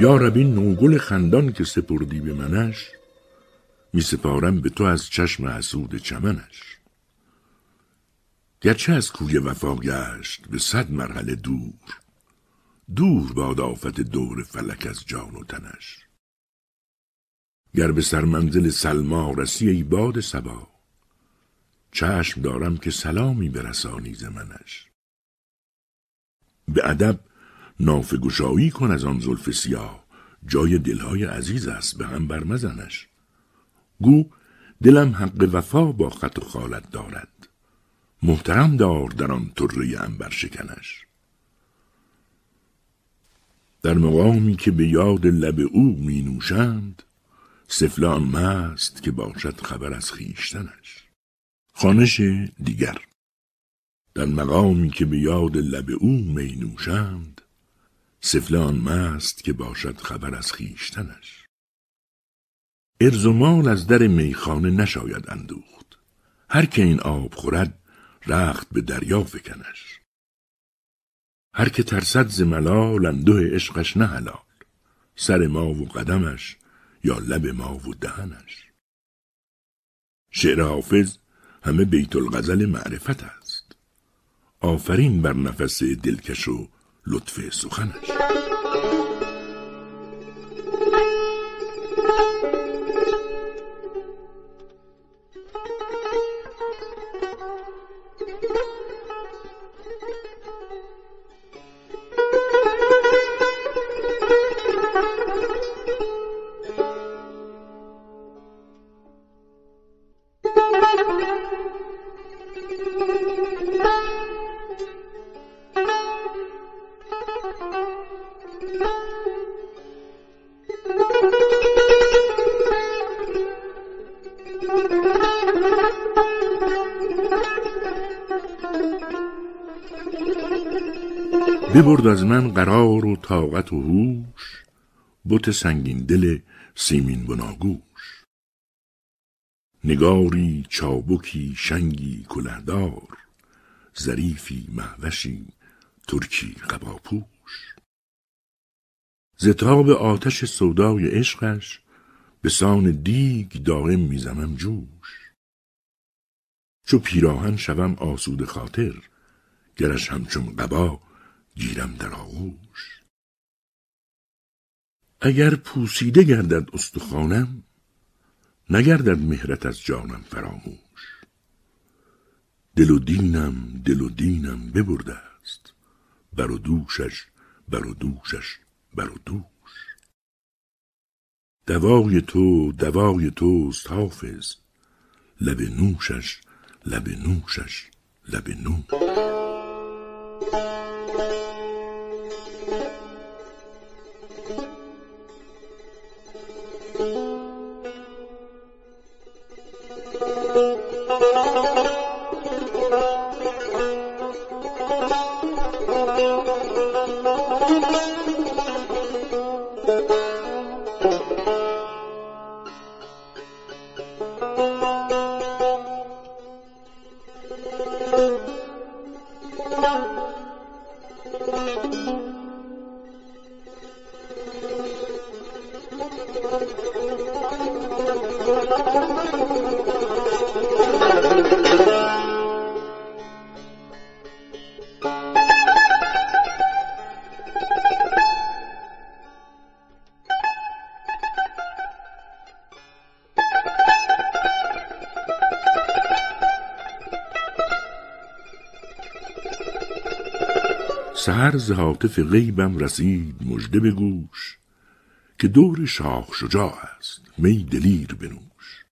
یا رب این نوگل خندان که سپردی به منش می سپارم به تو از چشم حسود چمنش. گرچه از کوی وفا گشت به صد مرحله دور دور باد آفت دور فلک از جان و تنش. گر به سرمنزل سلما رسی ای باد سبا چشم دارم که سلامی برسانی ز منش. به ادب نافه گشایی کن از آن زلف سیاه. جای دلهای عزیز است به هم برمزنش. گو دلم حق وفا با خط و خالت دارد. محترم دار در آن طره انبر شکنش. در مقامی که به یاد لب او می نوشند سفلان مست که باشد خبر از خیشتنش خانش دیگر. در مقامی که به یاد لب او می نوشند سفلان مست که باشد خبر از خیشتنش ارز و مال از در میخانه نشاید اندوخت. هر که این آب خورد رخت به دریا فکنش. هر که ترسد ز ملال انده عشقش نه حلال. سر ما و قدمش یا لب ما و دهنش. شعر حافظ همه بیت الغزل معرفت است. آفرین بر نفس دلکش و لطف سخنش. ببرد از من قرار و طاقت و هوش بت سنگین دل سیمین بناگوش. نگاری چابکی شنگی کلهدار ظریفی مهوشی ترکی قباپوش. زتاب آتش سودای عشقش به سان دیگ دائم می‌زنم جوش. چو پیراهن شوم آسود خاطر گرش همچون قبا گیرم در آغوش. اگر پوسیده گردد استخوانم نگردد مهرت از جانم فراموش. دل و دینم دل و دینم ببرده است. بر و دوشش بر و دوشش بر و دوش. دوای تو دوای توست حافظ. لب نوشش لب نوشش لب نوش. سهر ز هاتف غیبم رسید مژده به گوش که دور شاه شجاع است می دلیر بنوش.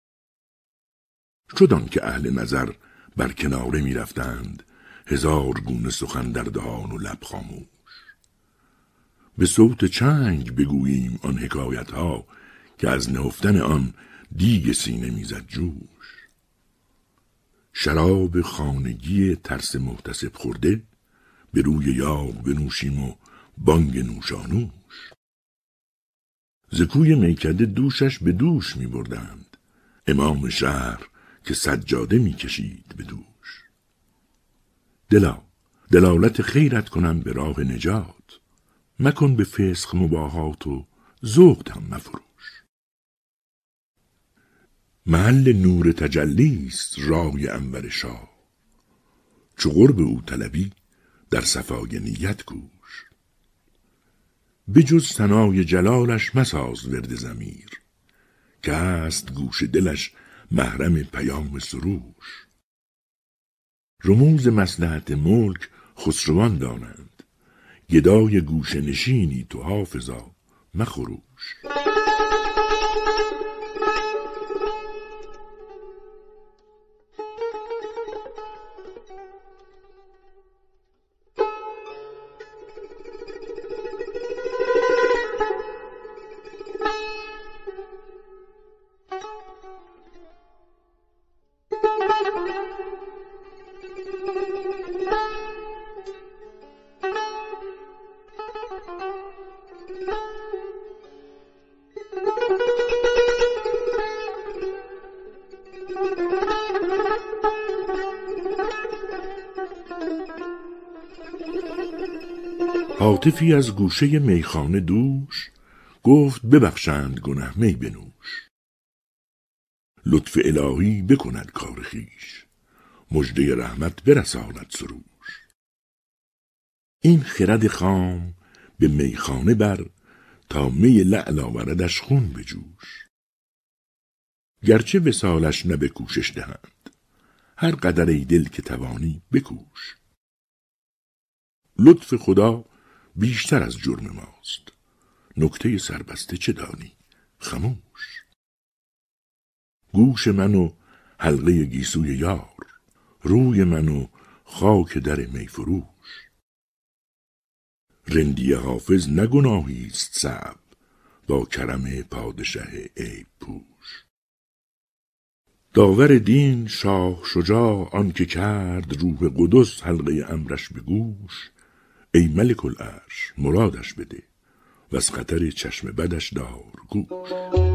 شدان که اهل نظر بر کناره می رفتند هزار گونه سخن در دهان و لب خاموش. به صوت چنگ بگوییم آن حکایت ها که از نهفتن آن دیگ سینه می‌زد جوش. شراب خانگی ترس محتسب خورده به روی یار بنوشیم و بانگ نوشانوش. زکوی میکده دوشش به دوش می بردند امام شهر که سجاده می کشید به دوش. دلا دلالت خیرت کنم به راه نجات. مکن به فسخ مباهات و زهد هم مفروش. محل نور تجلی است رای انور شاه. چو قرب او طلبی در صفای نیت گوش بجز ثنای جلالش مساز ورد زمیر که است گوش دلش محرم پیام سروش. رموز مسلحت ملک خسروان دانند گدای گوش نشینی تو حافظا مخروش. حاطفی از گوشه میخانه دوش گفت ببخشند گنه می بنوش. لطف الهی بکند کار خیش مژده رحمت برساند سروش. این خرد خام به میخانه بر تا می لعل آوردش خون بجوش گرچه وسالش نه به کوشش دهند هر قدر ای دل که توانی بکوش. لطف خدا بیشتر از جرم ماست. نکته سربسته چه دانی؟ خموش گوش من و حلقه گیسوی یار. روی من و خاک در میفروش رندی حافظ نگناهی است صعب. با کرم پادشه عیب پوش. داور دین شاه شجاع آنکه کرد روح قدس حلقه امرش به گوش. ای ملک العرش مرادش بده. و از خطر چشم بدش دار گوش.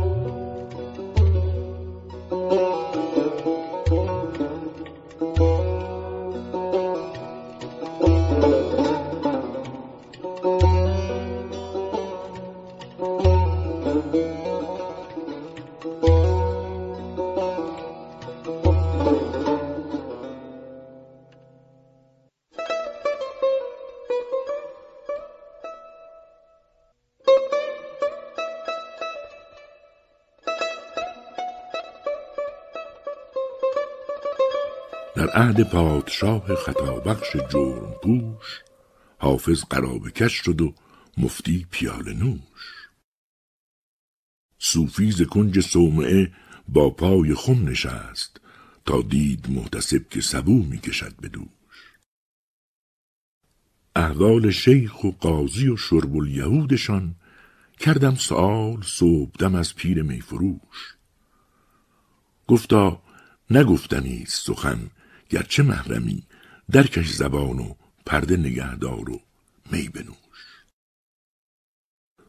در عهد پادشاه خطابخش جرم پوش حافظ قرابه کش شد و مفتی پیال نوش. صوفی ز کنج صومعه با پای خم نشست تا دید محتسب که سبو می کشد به دوش. احوال شیخ و قاضی و شرب الیهودشان کردم سؤال صبحدم از پیر میفروش گفتا نگفتنی سخن گرچه محرمی درکش زبان و پرده نگهدار و می بنوش.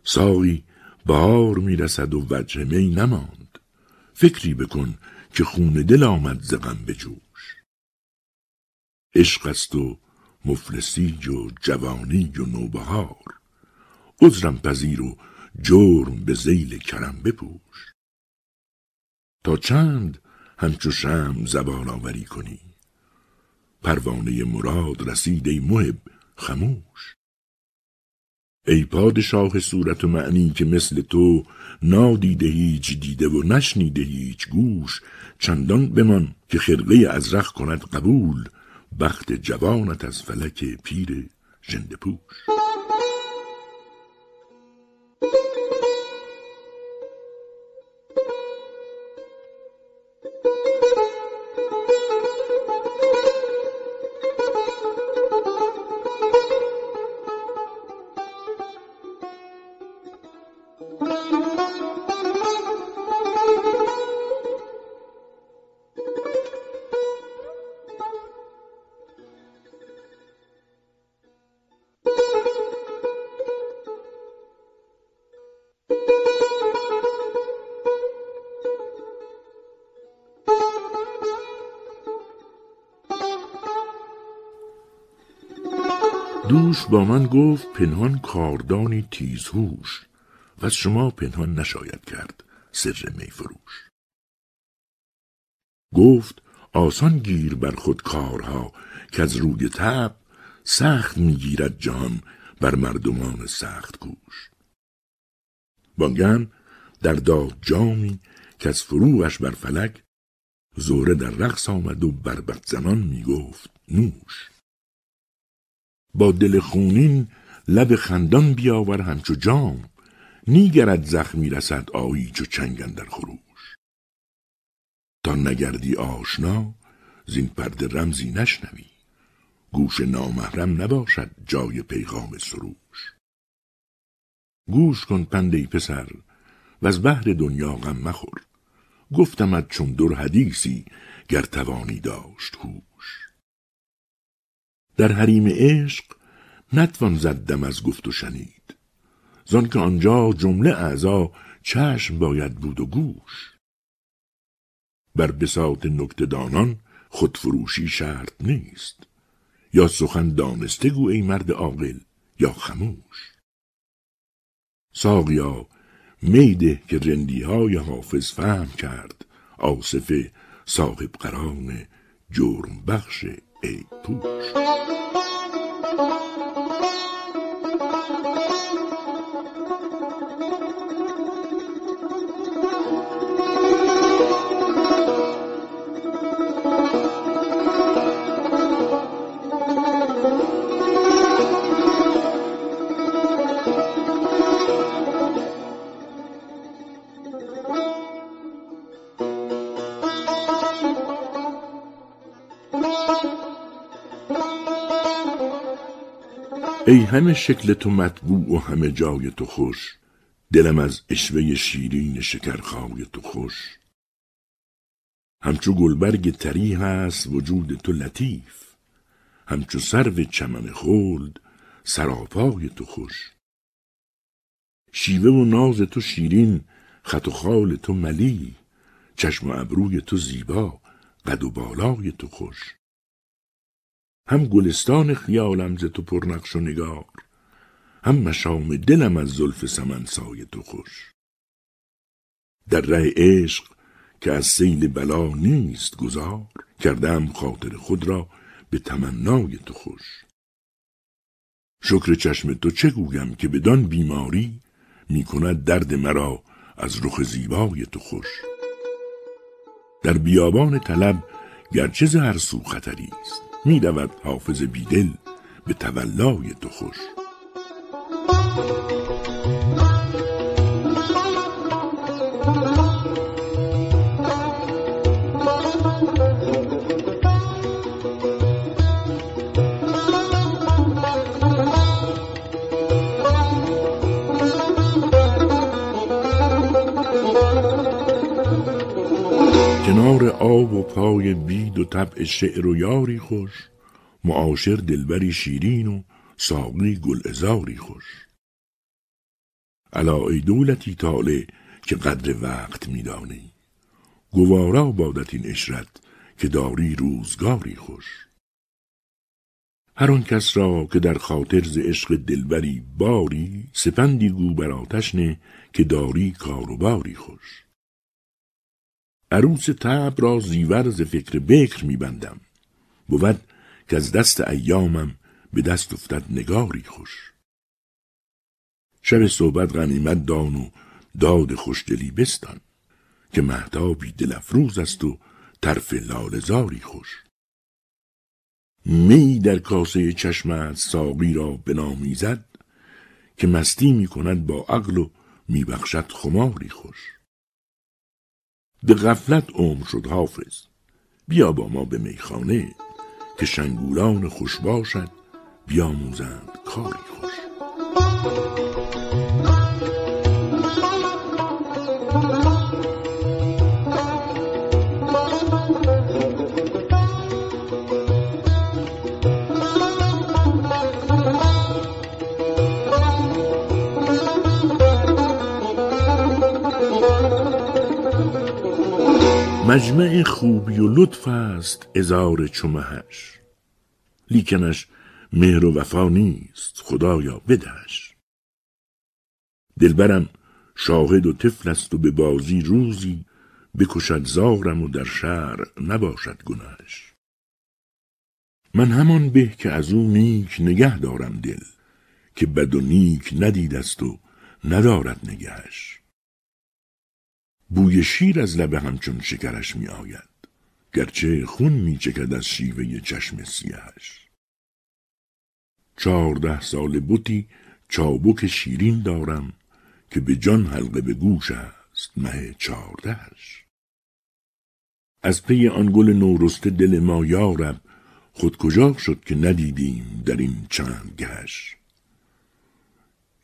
ساقی بهار می‌رسد و وجه می نماند. فکری بکن که خون دل آمد ز غم به جوش. عشق است و مفلسی و جوانی و نوبهار. عذرم پذیر و جرم به زیل کرم بپوش. تا چند همچو شم زبان آوری کنی؟ پروانه مراد رسید ای محب خموش. ای پادشاه صورت و معنی که مثل تو نادیده هیچ دیده و نشنیده هیچ گوش چندان بمان که خرقه ازرق کند قبول بخت جوانت از فلک پیر ژنده پوش. دوش با من گفت پنهان کاردانی تیزهوش و از شما پنهان نشاید کرد. سر می فروش. گفت آسان گیر بر خود کارها که از روی تب سخت می‌گیرد جان بر مردمان سخت گوش بانگن در داد جامی که از فروغش بر فلک زوره در رقص آمد و بربت زنان می گفت نوش. با دل خونین لب خندان بیاور همچو جام نیگرد زخمی رسد آیی چو چنگن در خروش. تا نگردی آشنا زین پرده رمزی نشنوی گوش نامحرم نباشد جای پیغام سروش. گوش کن پندی پسر و از بحر دنیا غم مخور گفتمت چون در حدیثی گر توانی داشت هوش. در حریم عشق نتوان زدم از گفت و شنید. زان که آنجا جمله اعضا چشم باید بود و گوش. بر بساط نکتدانان خودفروشی شرط نیست. یا سخن دانسته گو ای مرد عاقل یا خموش. ساقیا میده که رندی های حافظ فهم کرد آصف صاحب قران جرم بخش ای پوش. ای همه شکل تو مطبوع و همه جای تو خوش دلم از اشوه شیرین شکرخای تو خوش. همچو گلبرگ تری هست وجود تو لطیف همچو سرو چمن خلد سراپای تو خوش. شیوه و ناز تو شیرین خط و خال تو ملی چشم و ابروی تو زیبا. قد و بالای تو خوش. هم گلستان خیالم ز تو پرنقش و نگار هم مشام دلم از زلف سمنسای تو خوش. در ره عشق که از سیل بلا نیست گذار کردم خاطر خود را به تمنای تو خوش. شکر چشم تو چه گویم که بدان بیماری می کند درد مرا از رخ زیبای تو خوش؟ در بیابان طلب گرچه ز هر سو خطری است. می رود حافظ بیدل به تولای تو خوش. طبع شعر و یاری خوش معاشر دلبری شیرین و ساقی ازاری خوش. علا ای دولتی طالع که قدر وقت میدانی گوارا بادت این اشرت که داری روزگاری خوش. هر آن کس را که در خاطر ز عشق دلبری باری سپندی گو بر آتش نه که داری کار و باری خوش. عروس تب را زیور ز فکر بکر میبندم. بود که از دست ایامم به دست افتد نگاری خوش. شب صحبت غنیمت دان و داد خوشدلی بستان که مهتابی دل افروز است و طرف لالزاری خوش. می در کاسه چشمت ساقی را بنامیزد که مستی می کند با عقل و می بخشد خماری خوش. به غفلت عمر شد حافظ. بیا با ما به میخانه که شنگولان خوش باشد بیاموزند کاری خوش. مجمع خوبی و لطف است ازار چمهش. لیکنش مهر و وفا نیست خدایا بدهش. دلبرم شاهد و طفل است و به بازی روزی بکشد زارم و در شهر نباشد گناهش من همان به که از او نیک نگه دارم دل که بد و نیک ندید است و ندارد نگهش. بوی شیر از لب همچون شکرش می آید گرچه خون می چکد از شیوه چشم سیهش چهارده سال بوتی چابک شیرین دارم که به جان حلقه به گوش است مه چهاردهش از پی آن گل نورسته دل ما یارب خود کجا شد که ندیدیم در این چند گهش؟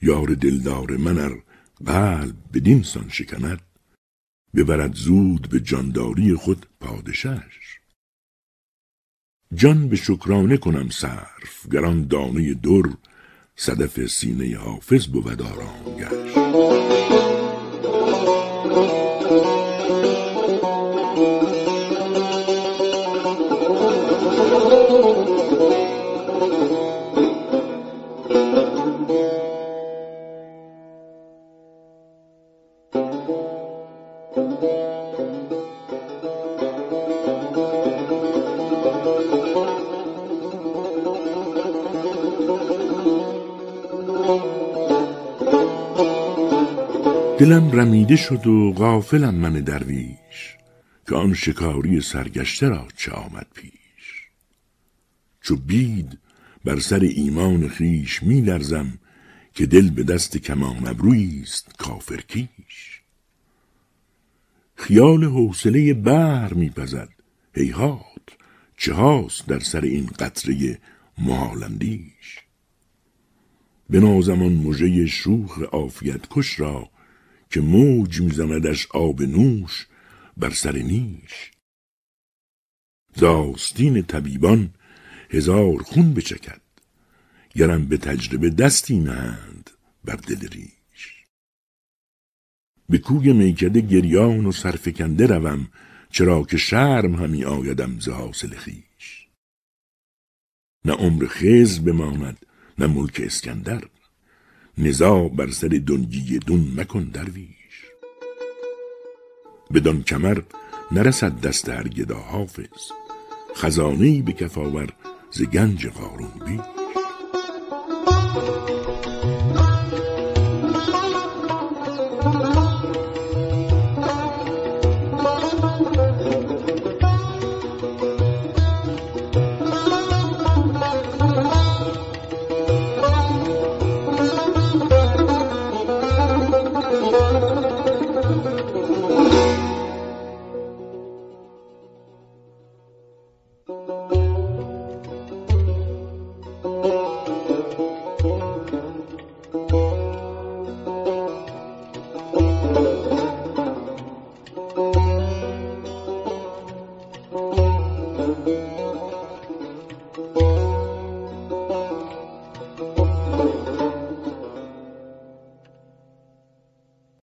یار دلدار من ار قلب بدین سان شکند ببرد زود به جانداری خود پادشش جان به شکرانه کنم صرف گران دانه در صدف سینه حافظ بود آرامگرش دلم رمیده شد و غافلم من درویش که آن شکاری سرگشته را چه آمد پیش. چو بید بر سر ایمان خیش می لرزم که دل به دست کمان ابرویی است کافر کیش. خیال حوصله بحر میپزد هیهات چه هاست در سر این قطره محالندیش به نازمان مژه شوخ عافیت کش را که موج میزندش آب نوش بر سر نیش. داستین طبیبان هزار خون بچکد گرم به تجربه دستی نهند بر دل ریش. به کوی میکده گریان و سرفکنده روم چرا که شرم همی آیدم ز حاصل خویش. نه عمر خز بماند نه ملک اسکندر. نزا بر سر دنگی دون مکن درویش. بدان کمر نرسد دست هر گدا حافظ خزانه به کفاور ز گنج قارون بیش.